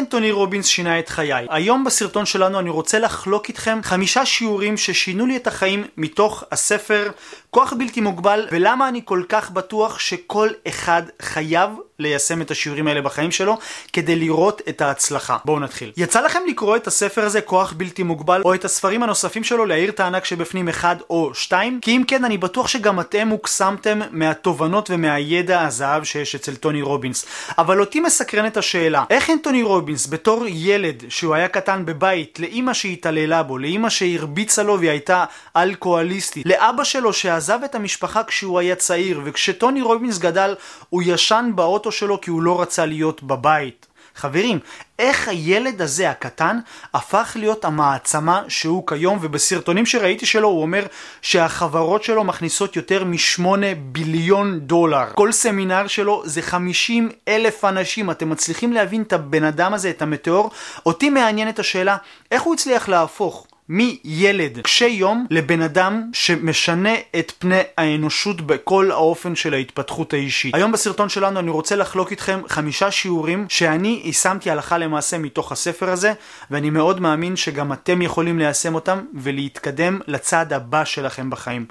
אנטוני רובינס שינה את חיי? היום בסרטון שלנו אני רוצה לחלוק איתכם חמישה שיעורים ששינו לי את החיים מתוך הספר כוח בלתי מוגבל ולמה אני כל כך בטוח שכל אחד חייב ליישם את השיעורים האלה בחיים שלו כדי לראות את ההצלחה. בואו נתחיל. יצא לכם לקרוא את הספר הזה כוח בלתי מוגבל או את הספרים הנוספים שלו להעיר את הענק שבפנים אחד או שתיים? כי אם כן אני בטוח שגם אתם הוקסמתם מהתובנות ומהידע הזהב שיש אצל טוני רובינס. אבל אותי מסקרנת השאלה איך אנטוני רובינס בתור ילד שהוא היה קטן בבית לאימא שהתעללה בו, לאימא שהרביצה לו והיא הייתה אלכוהוליסטית, לאבא שלו שעזב את המשפחה כשהוא היה צעיר וכשטוני רובינס גדל הוא ישן באוטו שלו כי הוא לא רצה להיות בבית. חברים, איך הילד הזה הקטן הפך להיות המעצמה שהוא כיום ובסרטונים שראיתי שלו הוא אומר שהחברות שלו מכניסות יותר משמונה ביליון דולר. כל סמינר שלו זה חמישים אלף אנשים. אתם מצליחים להבין את הבן אדם הזה, את המטאור? אותי מעניינת השאלה איך הוא הצליח להפוך מילד קשה יום לבן אדם שמשנה את פני האנושות בכל האופן של ההתפתחות האישית. היום בסרטון שלנו אני רוצה לחלוק איתכם חמישה שיעורים שאני יישמתי הלכה למעשה מתוך הספר הזה ואני מאוד מאמין שגם אתם יכולים ליישם אותם ולהתקדם לצעד הבא שלכם בחיים.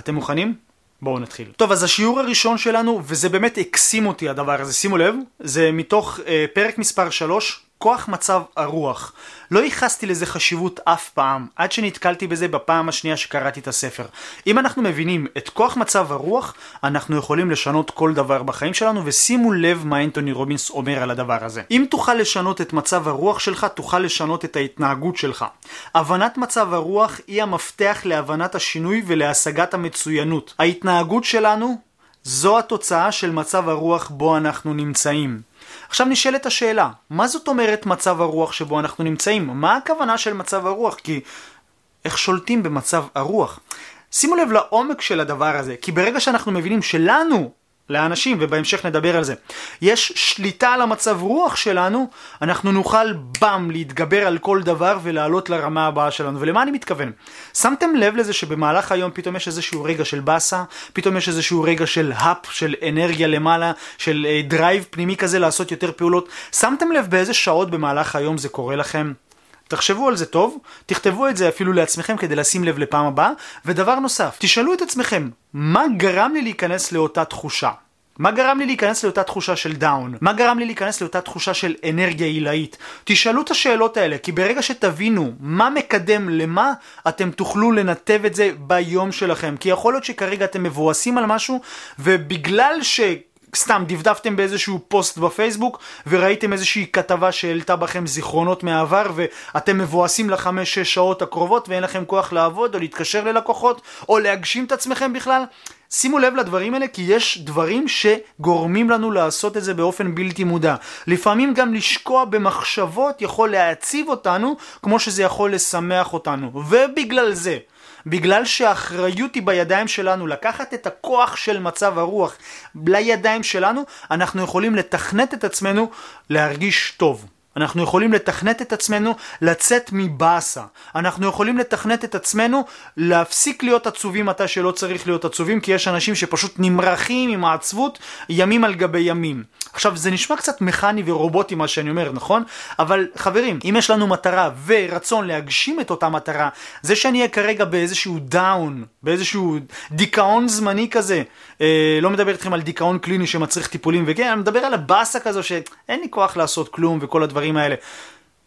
אתם מוכנים? בואו נתחיל. טוב, אז השיעור הראשון שלנו, וזה באמת הקסים אותי הדבר הזה, שימו לב, זה מתוך אה, פרק מספר 3, כוח מצב הרוח. לא ייחסתי לזה חשיבות אף פעם, עד שנתקלתי בזה בפעם השנייה שקראתי את הספר. אם אנחנו מבינים את כוח מצב הרוח, אנחנו יכולים לשנות כל דבר בחיים שלנו, ושימו לב מה אנטוני רובינס אומר על הדבר הזה. אם תוכל לשנות את מצב הרוח שלך, תוכל לשנות את ההתנהגות שלך. הבנת מצב הרוח היא המפתח להבנת השינוי ולהשגת המצוינות. ההתנהגות שלנו זו התוצאה של מצב הרוח בו אנחנו נמצאים. עכשיו נשאלת השאלה, מה זאת אומרת מצב הרוח שבו אנחנו נמצאים? מה הכוונה של מצב הרוח? כי איך שולטים במצב הרוח? שימו לב לעומק של הדבר הזה, כי ברגע שאנחנו מבינים שלנו לאנשים, ובהמשך נדבר על זה. יש שליטה על המצב רוח שלנו, אנחנו נוכל באם להתגבר על כל דבר ולעלות לרמה הבאה שלנו. ולמה אני מתכוון? שמתם לב לזה שבמהלך היום פתאום יש איזשהו רגע של באסה, פתאום יש איזשהו רגע של ה up, של אנרגיה למעלה, של drive uh, פנימי כזה לעשות יותר פעולות. שמתם לב באיזה שעות במהלך היום זה קורה לכם? תחשבו על זה טוב, תכתבו את זה אפילו לעצמכם כדי לשים לב לפעם הבאה, ודבר נוסף, תשאלו את עצמכם, מה גרם לי להיכנס לאותה תחושה? מה גרם לי להיכנס לאותה תחושה של down? מה גרם לי להיכנס לאותה תחושה של אנרגיה עילאית? תשאלו את השאלות האלה, כי ברגע שתבינו מה מקדם למה, אתם תוכלו לנתב את זה ביום שלכם. כי יכול להיות שכרגע אתם מבואסים על משהו, ובגלל ש... סתם דפדפתם באיזשהו פוסט בפייסבוק וראיתם איזושהי כתבה שהעלתה בכם זיכרונות מהעבר ואתם מבואסים לחמש שש שעות הקרובות ואין לכם כוח לעבוד או להתקשר ללקוחות או להגשים את עצמכם בכלל שימו לב לדברים האלה כי יש דברים שגורמים לנו לעשות את זה באופן בלתי מודע. לפעמים גם לשקוע במחשבות יכול להעציב אותנו כמו שזה יכול לשמח אותנו ובגלל זה בגלל שהאחריות היא בידיים שלנו, לקחת את הכוח של מצב הרוח לידיים שלנו, אנחנו יכולים לתכנת את עצמנו להרגיש טוב. אנחנו יכולים לתכנת את עצמנו לצאת מבאסה. אנחנו יכולים לתכנת את עצמנו להפסיק להיות עצובים מתי שלא צריך להיות עצובים, כי יש אנשים שפשוט נמרחים עם העצבות ימים על גבי ימים. עכשיו זה נשמע קצת מכני ורובוטי מה שאני אומר, נכון? אבל חברים, אם יש לנו מטרה ורצון להגשים את אותה מטרה, זה שאני אהיה כרגע באיזשהו דאון, באיזשהו דיכאון זמני כזה, אה, לא מדבר איתכם על דיכאון קליני שמצריך טיפולים וכן, אני מדבר על הבאסה כזו שאין לי כוח לעשות כלום וכל הדברים האלה.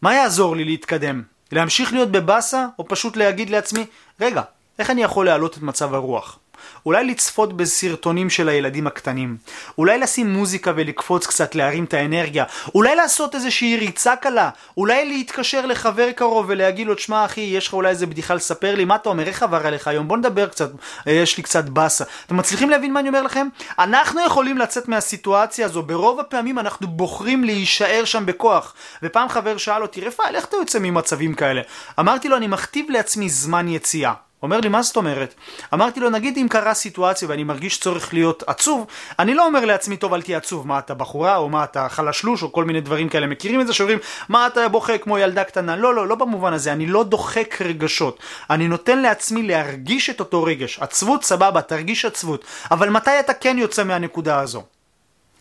מה יעזור לי להתקדם? להמשיך להיות בבאסה או פשוט להגיד לעצמי, רגע, איך אני יכול להעלות את מצב הרוח? אולי לצפות בסרטונים של הילדים הקטנים, אולי לשים מוזיקה ולקפוץ קצת להרים את האנרגיה, אולי לעשות איזושהי ריצה קלה, אולי להתקשר לחבר קרוב ולהגיד לו, תשמע אחי, יש לך אולי איזה בדיחה לספר לי, מה אתה אומר, איך עבר עליך היום, בוא נדבר קצת, אה, יש לי קצת באסה. אתם מצליחים להבין מה אני אומר לכם? אנחנו יכולים לצאת מהסיטואציה הזו, ברוב הפעמים אנחנו בוחרים להישאר שם בכוח. ופעם חבר שאל אותי, רפאל, איך אתה יוצא ממצבים כאלה? אמרתי לו, אני מכתיב לעצמי זמן יציאה. אומר לי, מה זאת אומרת? אמרתי לו, נגיד אם קרה סיטואציה ואני מרגיש צורך להיות עצוב, אני לא אומר לעצמי, טוב, אל תהיה עצוב, מה אתה בחורה, או מה אתה חלשלוש, או כל מיני דברים כאלה. מכירים את זה שאומרים, מה אתה בוכה כמו ילדה קטנה? לא, לא, לא במובן הזה, אני לא דוחק רגשות. אני נותן לעצמי להרגיש את אותו רגש. עצבות, סבבה, תרגיש עצבות. אבל מתי אתה כן יוצא מהנקודה הזו?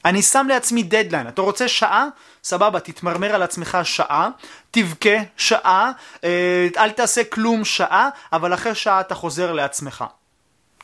אני שם לעצמי דדליין, אתה רוצה שעה? סבבה, תתמרמר על עצמך שעה, תבכה שעה, אה, אל תעשה כלום שעה, אבל אחרי שעה אתה חוזר לעצמך.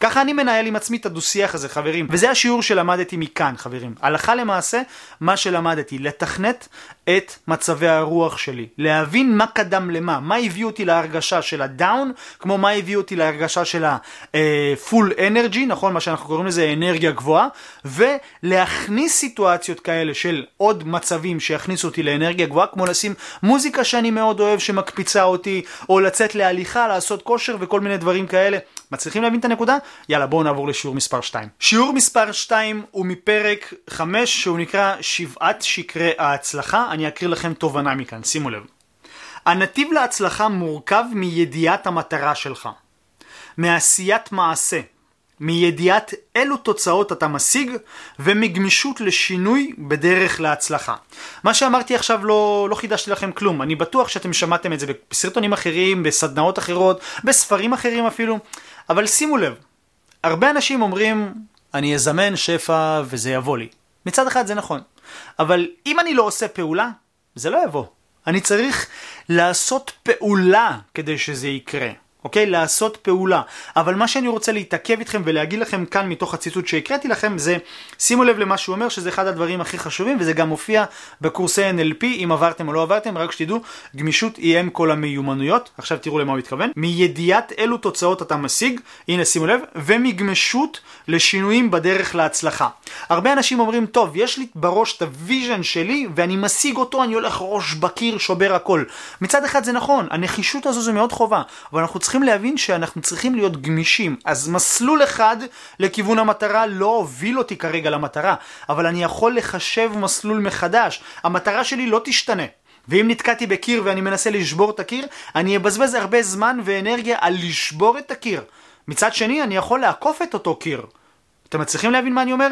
ככה אני מנהל עם עצמי את הדו-שיח הזה, חברים. וזה השיעור שלמדתי מכאן, חברים. הלכה למעשה, מה שלמדתי, לתכנת את מצבי הרוח שלי. להבין מה קדם למה, מה הביא אותי להרגשה של הדאון, כמו מה הביא אותי להרגשה של ה-full energy, נכון? מה שאנחנו קוראים לזה אנרגיה גבוהה, ולהכניס סיטואציות כאלה של עוד מצבים שיכניסו אותי לאנרגיה גבוהה, כמו לשים מוזיקה שאני מאוד אוהב שמקפיצה אותי, או לצאת להליכה, לעשות כושר וכל מיני דברים כאלה. מצליחים להבין את הנקודה? יאללה בואו נעבור לשיעור מספר 2. שיעור מספר 2 הוא מפרק 5 שהוא נקרא שבעת שקרי ההצלחה, אני אקריא לכם תובנה מכאן, שימו לב. הנתיב להצלחה מורכב מידיעת המטרה שלך, מעשיית מעשה, מידיעת אילו תוצאות אתה משיג ומגמישות לשינוי בדרך להצלחה. מה שאמרתי עכשיו לא, לא חידשתי לכם כלום, אני בטוח שאתם שמעתם את זה בסרטונים אחרים, בסדנאות אחרות, בספרים אחרים אפילו, אבל שימו לב, הרבה אנשים אומרים, אני אזמן שפע וזה יבוא לי. מצד אחד זה נכון, אבל אם אני לא עושה פעולה, זה לא יבוא. אני צריך לעשות פעולה כדי שזה יקרה. אוקיי? לעשות פעולה. אבל מה שאני רוצה להתעכב איתכם ולהגיד לכם כאן מתוך הציטוט שהקראתי לכם זה, שימו לב למה שהוא אומר שזה אחד הדברים הכי חשובים וזה גם מופיע בקורסי NLP אם עברתם או לא עברתם, רק שתדעו, גמישות היא אם כל המיומנויות, עכשיו תראו למה הוא התכוון, מידיעת אילו תוצאות אתה משיג, הנה שימו לב, ומגמישות לשינויים בדרך להצלחה. הרבה אנשים אומרים, טוב, יש לי בראש את ה vision שלי ואני משיג אותו, אני הולך ראש בקיר, שובר הכל. מצד אחד זה נכון, הנחישות הזו זה מאוד חובה, אבל אנחנו צריכים צריכים להבין שאנחנו צריכים להיות גמישים. אז מסלול אחד לכיוון המטרה לא הוביל אותי כרגע למטרה, אבל אני יכול לחשב מסלול מחדש. המטרה שלי לא תשתנה. ואם נתקעתי בקיר ואני מנסה לשבור את הקיר, אני אבזבז הרבה זמן ואנרגיה על לשבור את הקיר. מצד שני, אני יכול לעקוף את אותו קיר. אתם מצליחים להבין מה אני אומר?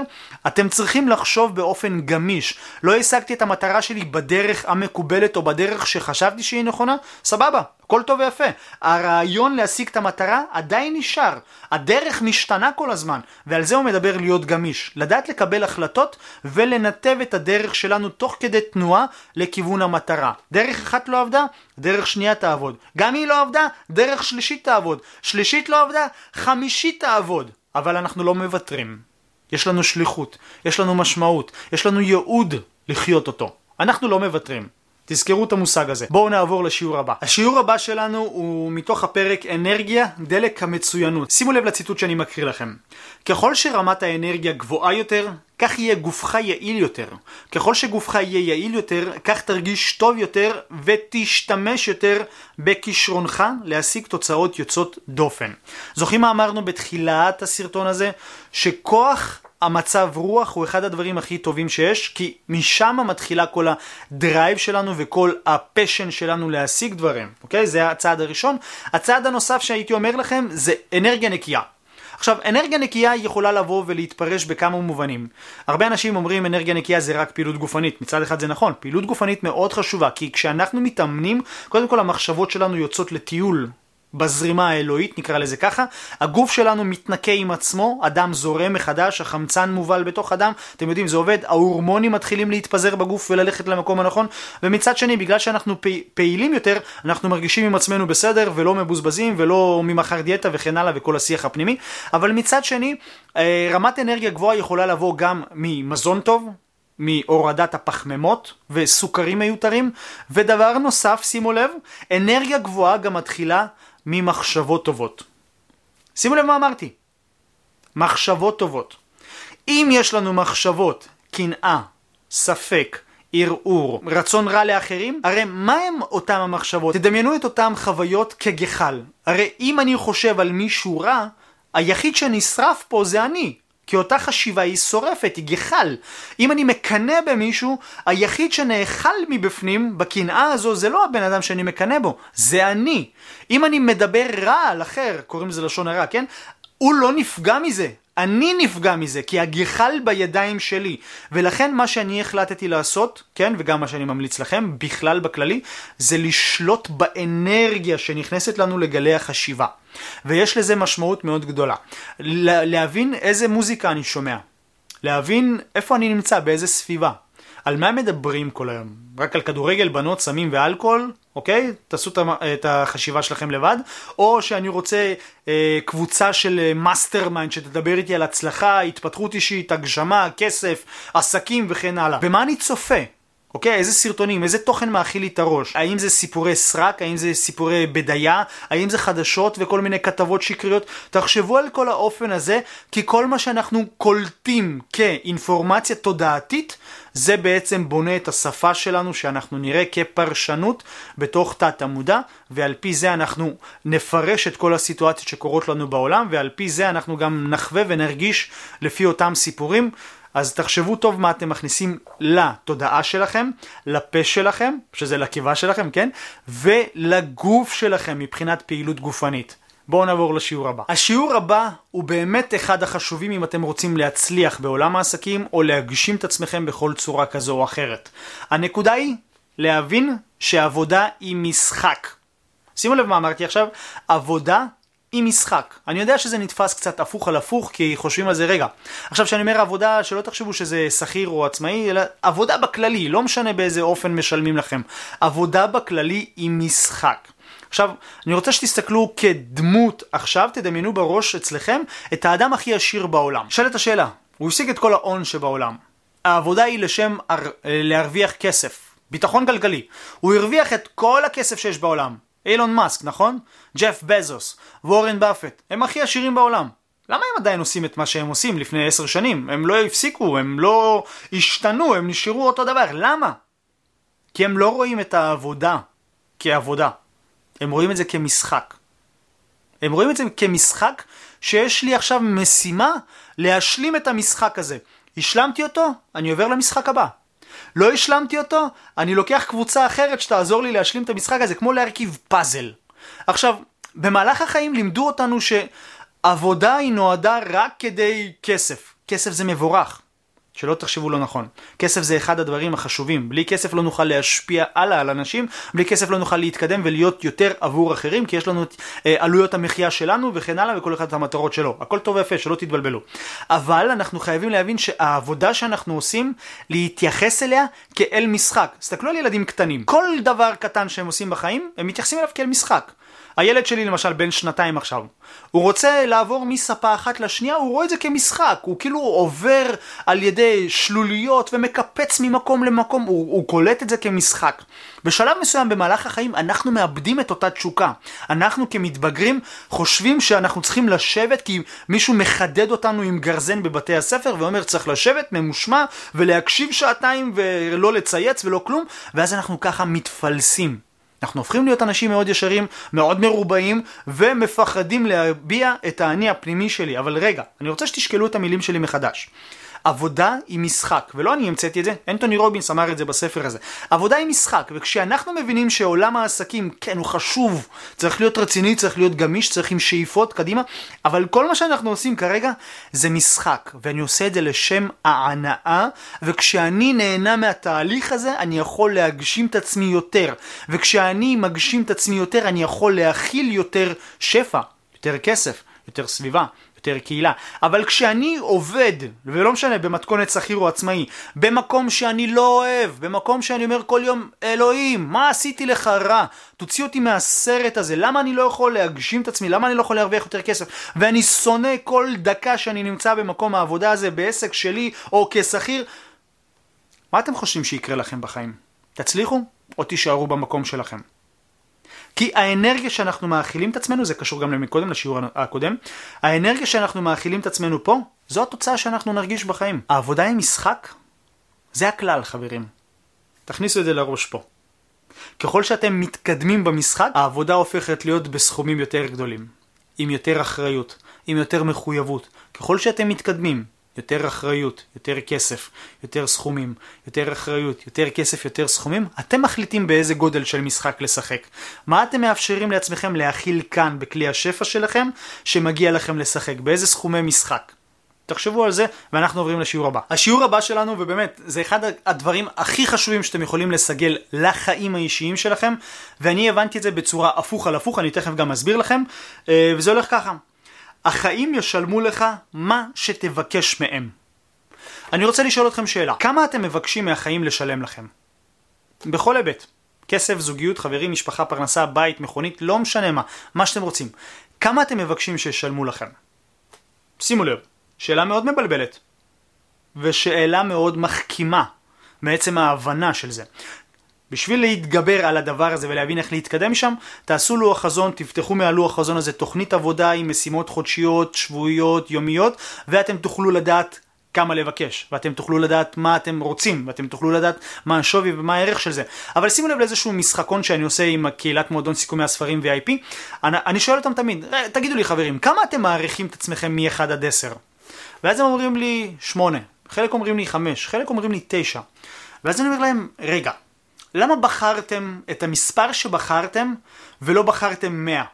אתם צריכים לחשוב באופן גמיש. לא השגתי את המטרה שלי בדרך המקובלת או בדרך שחשבתי שהיא נכונה? סבבה, הכל טוב ויפה. הרעיון להשיג את המטרה עדיין נשאר. הדרך משתנה כל הזמן, ועל זה הוא מדבר להיות גמיש. לדעת לקבל החלטות ולנתב את הדרך שלנו תוך כדי תנועה לכיוון המטרה. דרך אחת לא עבדה, דרך שנייה תעבוד. גם היא לא עבדה, דרך שלישית תעבוד. שלישית לא עבדה, חמישית תעבוד. אבל אנחנו לא מוותרים. יש לנו שליחות, יש לנו משמעות, יש לנו ייעוד לחיות אותו. אנחנו לא מוותרים. תזכרו את המושג הזה. בואו נעבור לשיעור הבא. השיעור הבא שלנו הוא מתוך הפרק אנרגיה, דלק המצוינות. שימו לב לציטוט שאני מקריא לכם. ככל שרמת האנרגיה גבוהה יותר, כך יהיה גופך יעיל יותר. ככל שגופך יהיה יעיל יותר, כך תרגיש טוב יותר ותשתמש יותר בכישרונך להשיג תוצאות יוצאות דופן. זוכרים מה אמרנו בתחילת הסרטון הזה? שכוח המצב רוח הוא אחד הדברים הכי טובים שיש, כי משם מתחילה כל ה drive שלנו וכל ה passion שלנו להשיג דברים, אוקיי? זה הצעד הראשון. הצעד הנוסף שהייתי אומר לכם זה אנרגיה נקייה. עכשיו, אנרגיה נקייה יכולה לבוא ולהתפרש בכמה מובנים. הרבה אנשים אומרים אנרגיה נקייה זה רק פעילות גופנית. מצד אחד זה נכון, פעילות גופנית מאוד חשובה, כי כשאנחנו מתאמנים, קודם כל המחשבות שלנו יוצאות לטיול בזרימה האלוהית, נקרא לזה ככה. הגוף שלנו מתנקה עם עצמו, הדם זורם מחדש, החמצן מובל בתוך הדם, אתם יודעים, זה עובד, ההורמונים מתחילים להתפזר בגוף וללכת למקום הנכון, ומצד שני, בגלל שאנחנו פעילים יותר, אנחנו מרגישים עם עצמנו בסדר, ולא מבוזבזים, ולא ממחר דיאטה וכן הלאה, וכל השיח הפנימי, אבל מצד שני, אה, רמת אנרגיה גבוהה יכולה לבוא גם ממזון טוב, מהורדת הפחמימות וסוכרים מיותרים, ודבר נוסף, שימו לב, אנרגיה גבוהה גם מתחילה ממחשבות טובות. שימו לב מה אמרתי, מחשבות טובות. אם יש לנו מחשבות, קנאה, ספק, ערעור, רצון רע לאחרים, הרי מה הם אותם המחשבות? תדמיינו את אותם חוויות כגחל. הרי אם אני חושב על מישהו רע, היחיד שנשרף פה זה אני. כי אותה חשיבה היא שורפת, היא גחל. אם אני מקנא במישהו, היחיד שנאכל מבפנים, בקנאה הזו, זה לא הבן אדם שאני מקנא בו, זה אני. אם אני מדבר רע על אחר, קוראים לזה לשון הרע, כן? הוא לא נפגע מזה, אני נפגע מזה, כי הגחל בידיים שלי. ולכן מה שאני החלטתי לעשות, כן, וגם מה שאני ממליץ לכם, בכלל בכללי, זה לשלוט באנרגיה שנכנסת לנו לגלי החשיבה. ויש לזה משמעות מאוד גדולה. להבין איזה מוזיקה אני שומע. להבין איפה אני נמצא, באיזה סביבה. על מה מדברים כל היום? רק על כדורגל, בנות, סמים ואלכוהול? אוקיי? תעשו את החשיבה שלכם לבד. או שאני רוצה אה, קבוצה של mastermind שתדבר איתי על הצלחה, התפתחות אישית, הגשמה, כסף, עסקים וכן הלאה. במה אני צופה? אוקיי? איזה סרטונים, איזה תוכן מאכיל לי את הראש? האם זה סיפורי סרק? האם זה סיפורי בדיה? האם זה חדשות וכל מיני כתבות שקריות? תחשבו על כל האופן הזה, כי כל מה שאנחנו קולטים כאינפורמציה תודעתית, זה בעצם בונה את השפה שלנו שאנחנו נראה כפרשנות בתוך תת המודע, ועל פי זה אנחנו נפרש את כל הסיטואציות שקורות לנו בעולם, ועל פי זה אנחנו גם נחווה ונרגיש לפי אותם סיפורים. אז תחשבו טוב מה אתם מכניסים לתודעה שלכם, לפה שלכם, שזה לקיבה שלכם, כן? ולגוף שלכם מבחינת פעילות גופנית. בואו נעבור לשיעור הבא. השיעור הבא הוא באמת אחד החשובים אם אתם רוצים להצליח בעולם העסקים או להגשים את עצמכם בכל צורה כזו או אחרת. הנקודה היא להבין שעבודה היא משחק. שימו לב מה אמרתי עכשיו, עבודה היא משחק. אני יודע שזה נתפס קצת הפוך על הפוך, כי חושבים על זה רגע. עכשיו, כשאני אומר עבודה, שלא תחשבו שזה שכיר או עצמאי, אלא עבודה בכללי, לא משנה באיזה אופן משלמים לכם. עבודה בכללי היא משחק. עכשיו, אני רוצה שתסתכלו כדמות עכשיו, תדמיינו בראש אצלכם את האדם הכי עשיר בעולם. שאלת השאלה, הוא השיג את כל ההון שבעולם. העבודה היא לשם להרוויח כסף, ביטחון כלכלי. הוא הרוויח את כל הכסף שיש בעולם. אילון מאסק, נכון? ג'ף בזוס, וורן באפט, הם הכי עשירים בעולם. למה הם עדיין עושים את מה שהם עושים לפני עשר שנים? הם לא הפסיקו, הם לא השתנו, הם נשארו אותו דבר. למה? כי הם לא רואים את העבודה כעבודה. הם רואים את זה כמשחק. הם רואים את זה כמשחק שיש לי עכשיו משימה להשלים את המשחק הזה. השלמתי אותו, אני עובר למשחק הבא. לא השלמתי אותו, אני לוקח קבוצה אחרת שתעזור לי להשלים את המשחק הזה, כמו להרכיב פאזל. עכשיו, במהלך החיים לימדו אותנו שעבודה היא נועדה רק כדי כסף. כסף זה מבורך. שלא תחשבו לא נכון. כסף זה אחד הדברים החשובים. בלי כסף לא נוכל להשפיע הלאה על אנשים, בלי כסף לא נוכל להתקדם ולהיות יותר עבור אחרים, כי יש לנו את אה, עלויות המחיה שלנו וכן הלאה, וכל אחד את המטרות שלו. הכל טוב ויפה, שלא תתבלבלו. אבל אנחנו חייבים להבין שהעבודה שאנחנו עושים, להתייחס אליה כאל משחק. תסתכלו על ילדים קטנים. כל דבר קטן שהם עושים בחיים, הם מתייחסים אליו כאל משחק. הילד שלי למשל בן שנתיים עכשיו, הוא רוצה לעבור מספה אחת לשנייה, הוא רואה את זה כמשחק, הוא כאילו עובר על ידי שלוליות ומקפץ ממקום למקום, הוא, הוא קולט את זה כמשחק. בשלב מסוים במהלך החיים אנחנו מאבדים את אותה תשוקה. אנחנו כמתבגרים חושבים שאנחנו צריכים לשבת כי מישהו מחדד אותנו עם גרזן בבתי הספר ואומר צריך לשבת ממושמע ולהקשיב שעתיים ולא לצייץ ולא כלום, ואז אנחנו ככה מתפלסים. אנחנו הופכים להיות אנשים מאוד ישרים, מאוד מרובעים, ומפחדים להביע את האני הפנימי שלי. אבל רגע, אני רוצה שתשקלו את המילים שלי מחדש. עבודה היא משחק, ולא אני המצאתי את זה, אנטוני רובינס אמר את זה בספר הזה. עבודה היא משחק, וכשאנחנו מבינים שעולם העסקים, כן, הוא חשוב, צריך להיות רציני, צריך להיות גמיש, צריך עם שאיפות קדימה, אבל כל מה שאנחנו עושים כרגע זה משחק, ואני עושה את זה לשם ההנאה, וכשאני נהנה מהתהליך הזה, אני יכול להגשים את עצמי יותר, וכשאני מגשים את עצמי יותר, אני יכול להכיל יותר שפע, יותר כסף, יותר סביבה, יותר קהילה. אבל כשאני עובד, ולא משנה במתכונת שכיר או עצמאי, במקום שאני לא אוהב, במקום שאני אומר כל יום, אלוהים, מה עשיתי לך רע? תוציא אותי מהסרט הזה, למה אני לא יכול להגשים את עצמי? למה אני לא יכול להרוויח יותר כסף? ואני שונא כל דקה שאני נמצא במקום העבודה הזה, בעסק שלי או כשכיר. מה אתם חושבים שיקרה לכם בחיים? תצליחו או תישארו במקום שלכם? כי האנרגיה שאנחנו מאכילים את עצמנו, זה קשור גם למקודם, לשיעור הקודם, האנרגיה שאנחנו מאכילים את עצמנו פה, זו התוצאה שאנחנו נרגיש בחיים. העבודה היא משחק, זה הכלל חברים. תכניסו את זה לראש פה. ככל שאתם מתקדמים במשחק, העבודה הופכת להיות בסכומים יותר גדולים, עם יותר אחריות, עם יותר מחויבות. ככל שאתם מתקדמים, יותר אחריות, יותר כסף, יותר סכומים, יותר אחריות, יותר כסף, יותר סכומים, אתם מחליטים באיזה גודל של משחק לשחק. מה אתם מאפשרים לעצמכם להכיל כאן בכלי השפע שלכם, שמגיע לכם לשחק? באיזה סכומי משחק? תחשבו על זה, ואנחנו עוברים לשיעור הבא. השיעור הבא שלנו, ובאמת, זה אחד הדברים הכי חשובים שאתם יכולים לסגל לחיים האישיים שלכם, ואני הבנתי את זה בצורה הפוך על הפוך, אני תכף גם אסביר לכם, אה, וזה הולך ככה. החיים ישלמו לך מה שתבקש מהם. אני רוצה לשאול אתכם שאלה. כמה אתם מבקשים מהחיים לשלם לכם? בכל היבט. כסף, זוגיות, חברים, משפחה, פרנסה, בית, מכונית, לא משנה מה, מה שאתם רוצים. כמה אתם מבקשים שישלמו לכם? שימו לב, שאלה מאוד מבלבלת. ושאלה מאוד מחכימה מעצם ההבנה של זה. בשביל להתגבר על הדבר הזה ולהבין איך להתקדם משם, תעשו לוח חזון, תפתחו מהלוח חזון הזה תוכנית עבודה עם משימות חודשיות, שבועיות, יומיות, ואתם תוכלו לדעת כמה לבקש, ואתם תוכלו לדעת מה אתם רוצים, ואתם תוכלו לדעת מה השווי ומה הערך של זה. אבל שימו לב לאיזשהו משחקון שאני עושה עם קהילת מועדון סיכומי הספרים VIP, אני, אני שואל אותם תמיד, תגידו לי חברים, כמה אתם מעריכים את עצמכם מ-1 עד 10? ואז הם אומרים לי 8, חלק אומרים לי 5, חלק אומרים לי 9. ואז אני אומר להם, רגע, למה בחרתם את המספר שבחרתם ולא בחרתם 100?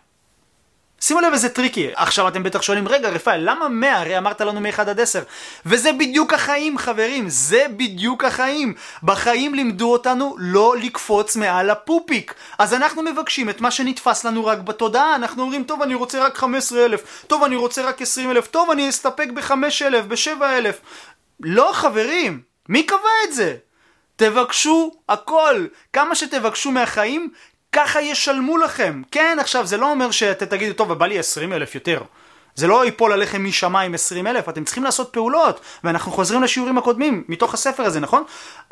שימו לב איזה tricky. עכשיו אתם בטח שואלים, רגע רפאל, למה 100? הרי אמרת לנו מ-1 עד 10. וזה בדיוק החיים, חברים, זה בדיוק החיים. בחיים לימדו אותנו לא לקפוץ מעל הפופיק. אז אנחנו מבקשים את מה שנתפס לנו רק בתודעה. אנחנו אומרים, טוב, אני רוצה רק 15,000, טוב, אני רוצה רק 20,000, טוב, אני אסתפק ב-5,000, ב-7,000. לא, חברים, מי קבע את זה? תבקשו הכל. כמה שתבקשו מהחיים, ככה ישלמו לכם. כן, עכשיו, זה לא אומר שאתה תגידו, טוב, בא לי 20 אלף יותר. זה לא ייפול עליכם משמיים 20 אלף, אתם צריכים לעשות פעולות, ואנחנו חוזרים לשיעורים הקודמים, מתוך הספר הזה, נכון?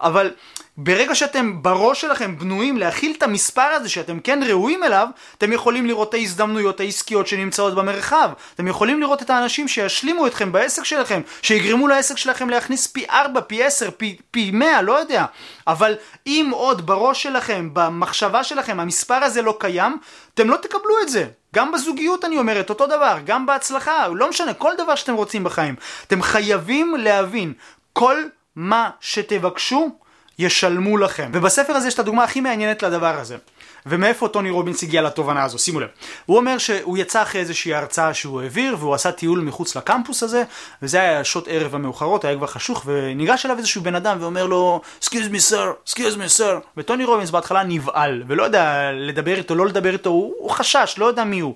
אבל ברגע שאתם בראש שלכם בנויים להכיל את המספר הזה שאתם כן ראויים אליו, אתם יכולים לראות את ההזדמנויות העסקיות שנמצאות במרחב. אתם יכולים לראות את האנשים שישלימו אתכם בעסק שלכם, שיגרמו לעסק שלכם להכניס פי 4, פי 10, פי, פי 100, לא יודע. אבל אם עוד בראש שלכם, במחשבה שלכם, המספר הזה לא קיים, אתם לא תקבלו את זה. גם בזוגיות אני אומרת אותו דבר, גם בהצלחה, לא משנה, כל דבר שאתם רוצים בחיים. אתם חייבים להבין, כל מה שתבקשו, ישלמו לכם. ובספר הזה יש את הדוגמה הכי מעניינת לדבר הזה. ומאיפה טוני רובינס הגיע לתובנה הזו, שימו לב. הוא אומר שהוא יצא אחרי איזושהי הרצאה שהוא העביר, והוא עשה טיול מחוץ לקמפוס הזה, וזה היה שעות ערב המאוחרות, היה כבר חשוך, וניגש אליו איזשהו בן אדם ואומר לו, excuse me sir, excuse me sir, וטוני רובינס בהתחלה נבהל, ולא יודע לדבר איתו, לא לדבר איתו, הוא, הוא חשש, לא יודע מי הוא.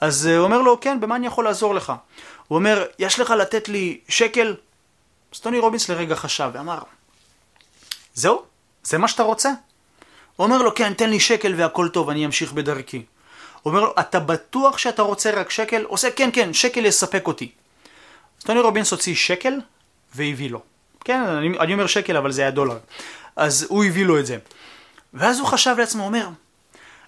אז הוא אומר לו, כן, במה אני יכול לעזור לך? הוא אומר, יש לך לתת לי שקל? אז טוני רובינס לרגע חשב ואמר, זהו? זה מה שאתה רוצה? אומר לו, כן, תן לי שקל והכל טוב, אני אמשיך בדרכי. אומר לו, אתה בטוח שאתה רוצה רק שקל? עושה, כן, כן, שקל יספק אותי. אז טוני רובינס הוציא שקל והביא לו. כן, אני, אני אומר שקל, אבל זה היה דולר. אז הוא הביא לו את זה. ואז הוא חשב לעצמו, אומר,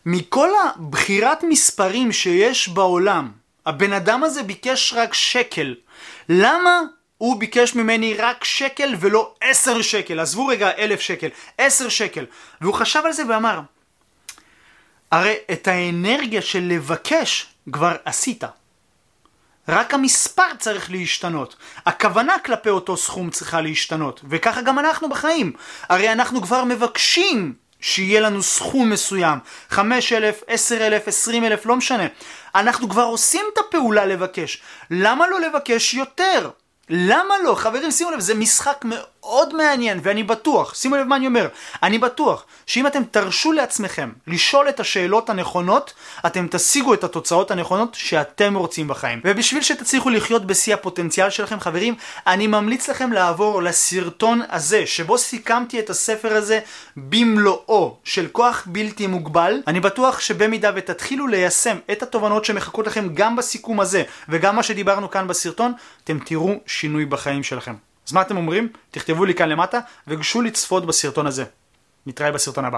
מכל הבחירת מספרים שיש בעולם, הבן אדם הזה ביקש רק שקל. למה הוא ביקש ממני רק שקל ולא עשר שקל, עזבו רגע אלף שקל, עשר שקל. והוא חשב על זה ואמר, הרי את האנרגיה של לבקש כבר עשית. רק המספר צריך להשתנות. הכוונה כלפי אותו סכום צריכה להשתנות. וככה גם אנחנו בחיים. הרי אנחנו כבר מבקשים שיהיה לנו סכום מסוים. חמש אלף, עשר אלף, עשרים אלף, לא משנה. אנחנו כבר עושים את הפעולה לבקש. למה לא לבקש יותר? למה לא? חברים, שימו לב, זה משחק מאוד מעניין, ואני בטוח, שימו לב מה אני אומר, אני בטוח שאם אתם תרשו לעצמכם לשאול את השאלות הנכונות, אתם תשיגו את התוצאות הנכונות שאתם רוצים בחיים. ובשביל שתצליחו לחיות בשיא הפוטנציאל שלכם, חברים, אני ממליץ לכם לעבור לסרטון הזה, שבו סיכמתי את הספר הזה במלואו של כוח בלתי מוגבל. אני בטוח שבמידה ותתחילו ליישם את התובנות שמחכות לכם גם בסיכום הזה, וגם מה שדיברנו כאן בסרטון, אתם תראו שינוי בחיים שלכם. אז מה אתם אומרים? תכתבו לי כאן למטה וגשו לצפות בסרטון הזה. נתראה בסרטון הבא.